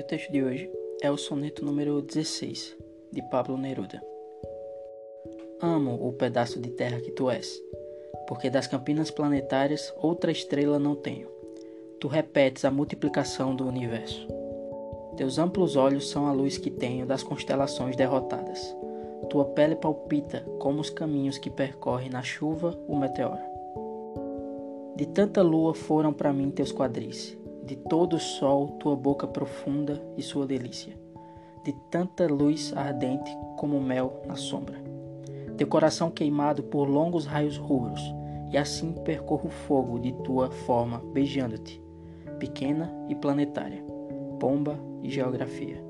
o texto de hoje é o soneto número 16, de Pablo Neruda. Amo o pedaço de terra que tu és, porque das campinas planetárias outra estrela não tenho. Tu repetes a multiplicação do universo. Teus amplos olhos são a luz que tenho das constelações derrotadas. Tua pele palpita como os caminhos que percorre na chuva o meteoro. De tanta lua foram para mim teus quadris, de todo sol tua boca profunda e sua delícia, de tanta luz ardente como mel na sombra. Teu coração queimado por longos raios rubros, e assim percorro o fogo de tua forma beijando-te, pequena e planetária, pomba e geografia.